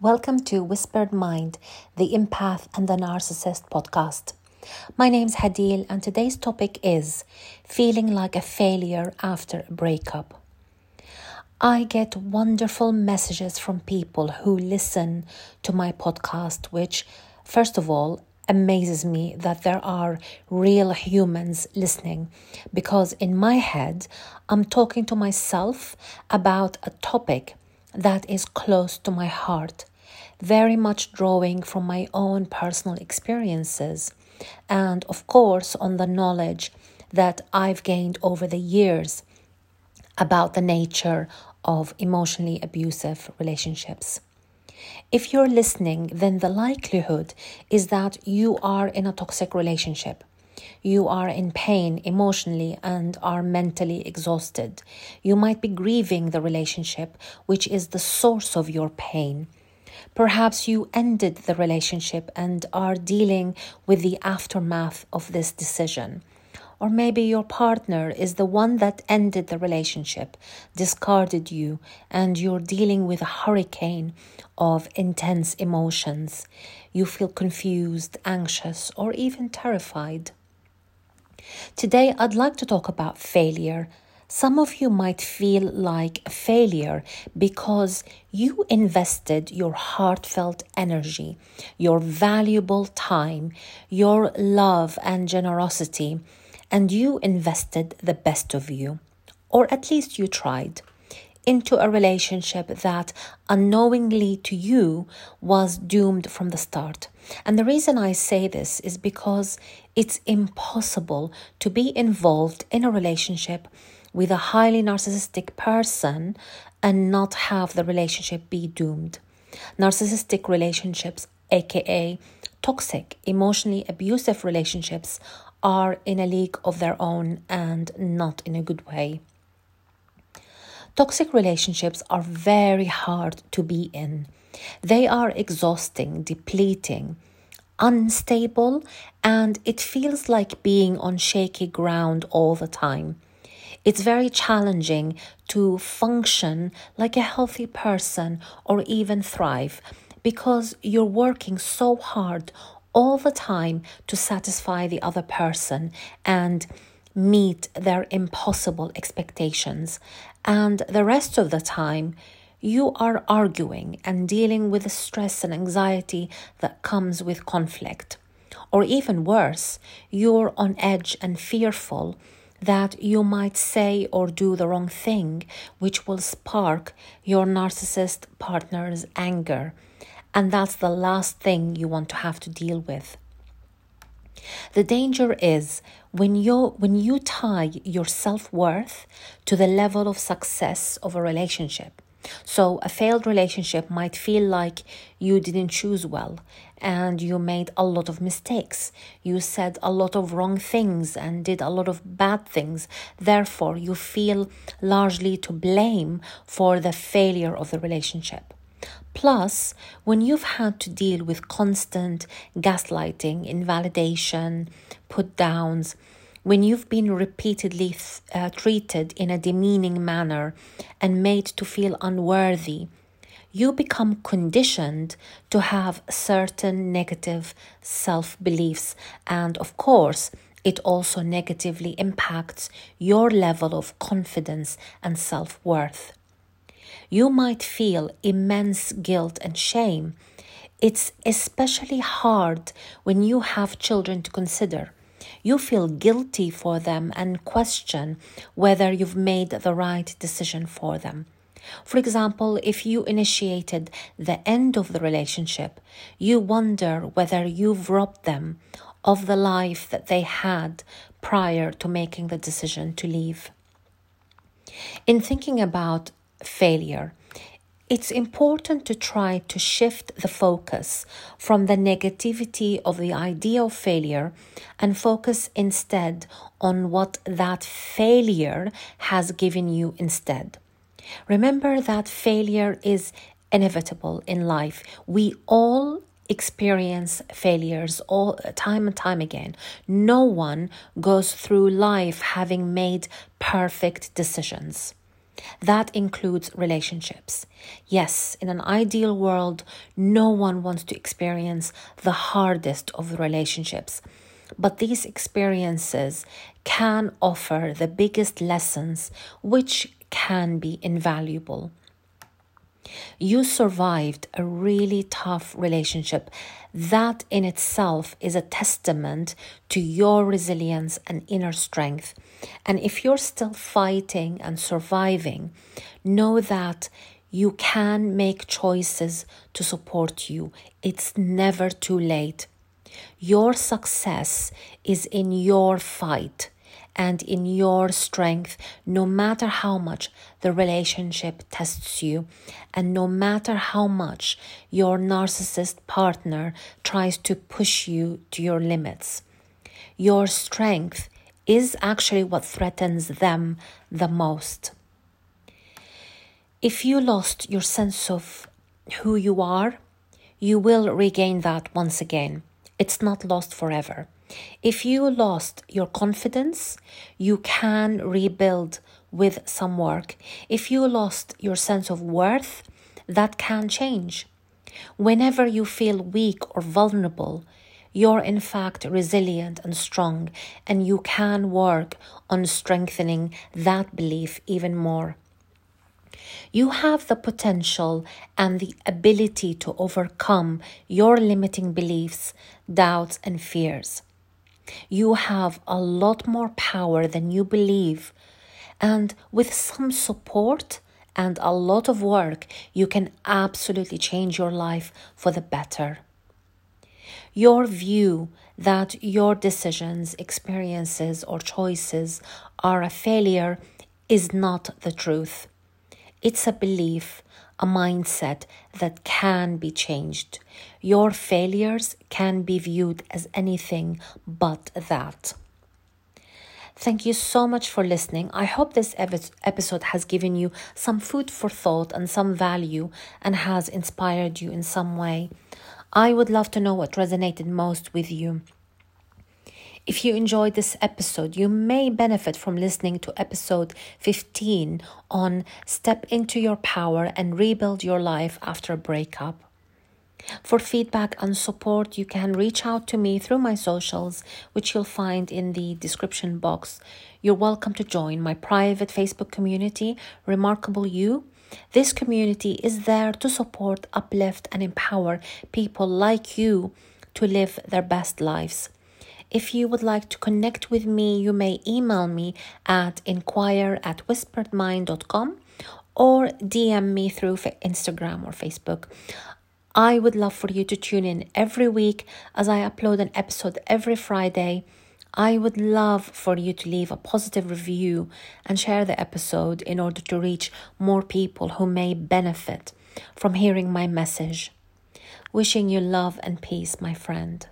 Welcome to Whispered Mind, the Empath and the Narcissist podcast. My name's Hadil, and today's topic is feeling like a failure after a breakup. I get wonderful messages from people who listen to my podcast, which, first of all, amazes me that there are real humans listening because in my head, I'm talking to myself about a topic that is close to my heart, very much drawing from my own personal experiences, and of course, on the knowledge that I've gained over the years about the nature of emotionally abusive relationships. If you're listening, then the likelihood is that you are in a toxic relationship you are in pain emotionally and are mentally exhausted. You might be grieving the relationship, which is the source of your pain. Perhaps you ended the relationship and are dealing with the aftermath of this decision. Or maybe your partner is the one that ended the relationship, discarded you, and you're dealing with a hurricane of intense emotions. You feel confused, anxious, or even terrified. Today, I'd like to talk about failure. Some of you might feel like failure because you invested your heartfelt energy, your valuable time, your love and generosity, and you invested the best of you. Or at least you tried into a relationship that unknowingly to you was doomed from the start. And the reason I say this is because it's impossible to be involved in a relationship with a highly narcissistic person and not have the relationship be doomed. Narcissistic relationships, aka toxic, emotionally abusive relationships, are in a league of their own and not in a good way. Toxic relationships are very hard to be in. They are exhausting, depleting, unstable, and it feels like being on shaky ground all the time. It's very challenging to function like a healthy person or even thrive because you're working so hard all the time to satisfy the other person and meet their impossible expectations. And the rest of the time, you are arguing and dealing with the stress and anxiety that comes with conflict. Or even worse, you're on edge and fearful that you might say or do the wrong thing, which will spark your narcissist partner's anger. And that's the last thing you want to have to deal with. The danger is when you when you tie your self-worth to the level of success of a relationship. So a failed relationship might feel like you didn't choose well and you made a lot of mistakes. You said a lot of wrong things and did a lot of bad things. Therefore, you feel largely to blame for the failure of the relationship. Plus, when you've had to deal with constant gaslighting, invalidation, put downs, when you've been repeatedly uh, treated in a demeaning manner and made to feel unworthy, you become conditioned to have certain negative self beliefs. And of course, it also negatively impacts your level of confidence and self worth you might feel immense guilt and shame. It's especially hard when you have children to consider. You feel guilty for them and question whether you've made the right decision for them. For example, if you initiated the end of the relationship, you wonder whether you've robbed them of the life that they had prior to making the decision to leave. In thinking about failure. It's important to try to shift the focus from the negativity of the idea of failure and focus instead on what that failure has given you instead. Remember that failure is inevitable in life. We all experience failures all time and time again. No one goes through life having made perfect decisions. That includes relationships. Yes, in an ideal world, no one wants to experience the hardest of relationships. But these experiences can offer the biggest lessons, which can be invaluable. You survived a really tough relationship. That in itself is a testament to your resilience and inner strength. And if you're still fighting and surviving, know that you can make choices to support you. It's never too late. Your success is in your fight and in your strength, no matter how much the relationship tests you, and no matter how much your narcissist partner tries to push you to your limits. Your strength is actually what threatens them the most. If you lost your sense of who you are, you will regain that once again. It's not lost forever. If you lost your confidence, you can rebuild with some work. If you lost your sense of worth, that can change. Whenever you feel weak or vulnerable, you're in fact resilient and strong, and you can work on strengthening that belief even more. You have the potential and the ability to overcome your limiting beliefs, doubts, and fears. You have a lot more power than you believe, and with some support and a lot of work, you can absolutely change your life for the better. Your view that your decisions, experiences, or choices are a failure is not the truth. It's a belief, a mindset that can be changed. Your failures can be viewed as anything but that. Thank you so much for listening. I hope this episode has given you some food for thought and some value and has inspired you in some way. I would love to know what resonated most with you. If you enjoyed this episode, you may benefit from listening to episode 15 on Step into Your Power and Rebuild Your Life After a Breakup. For feedback and support, you can reach out to me through my socials, which you'll find in the description box. You're welcome to join my private Facebook community, Remarkable You. This community is there to support, uplift, and empower people like you to live their best lives. If you would like to connect with me, you may email me at inquire at whisperedmind.com or DM me through Instagram or Facebook. I would love for you to tune in every week as I upload an episode every Friday. I would love for you to leave a positive review and share the episode in order to reach more people who may benefit from hearing my message. Wishing you love and peace, my friend.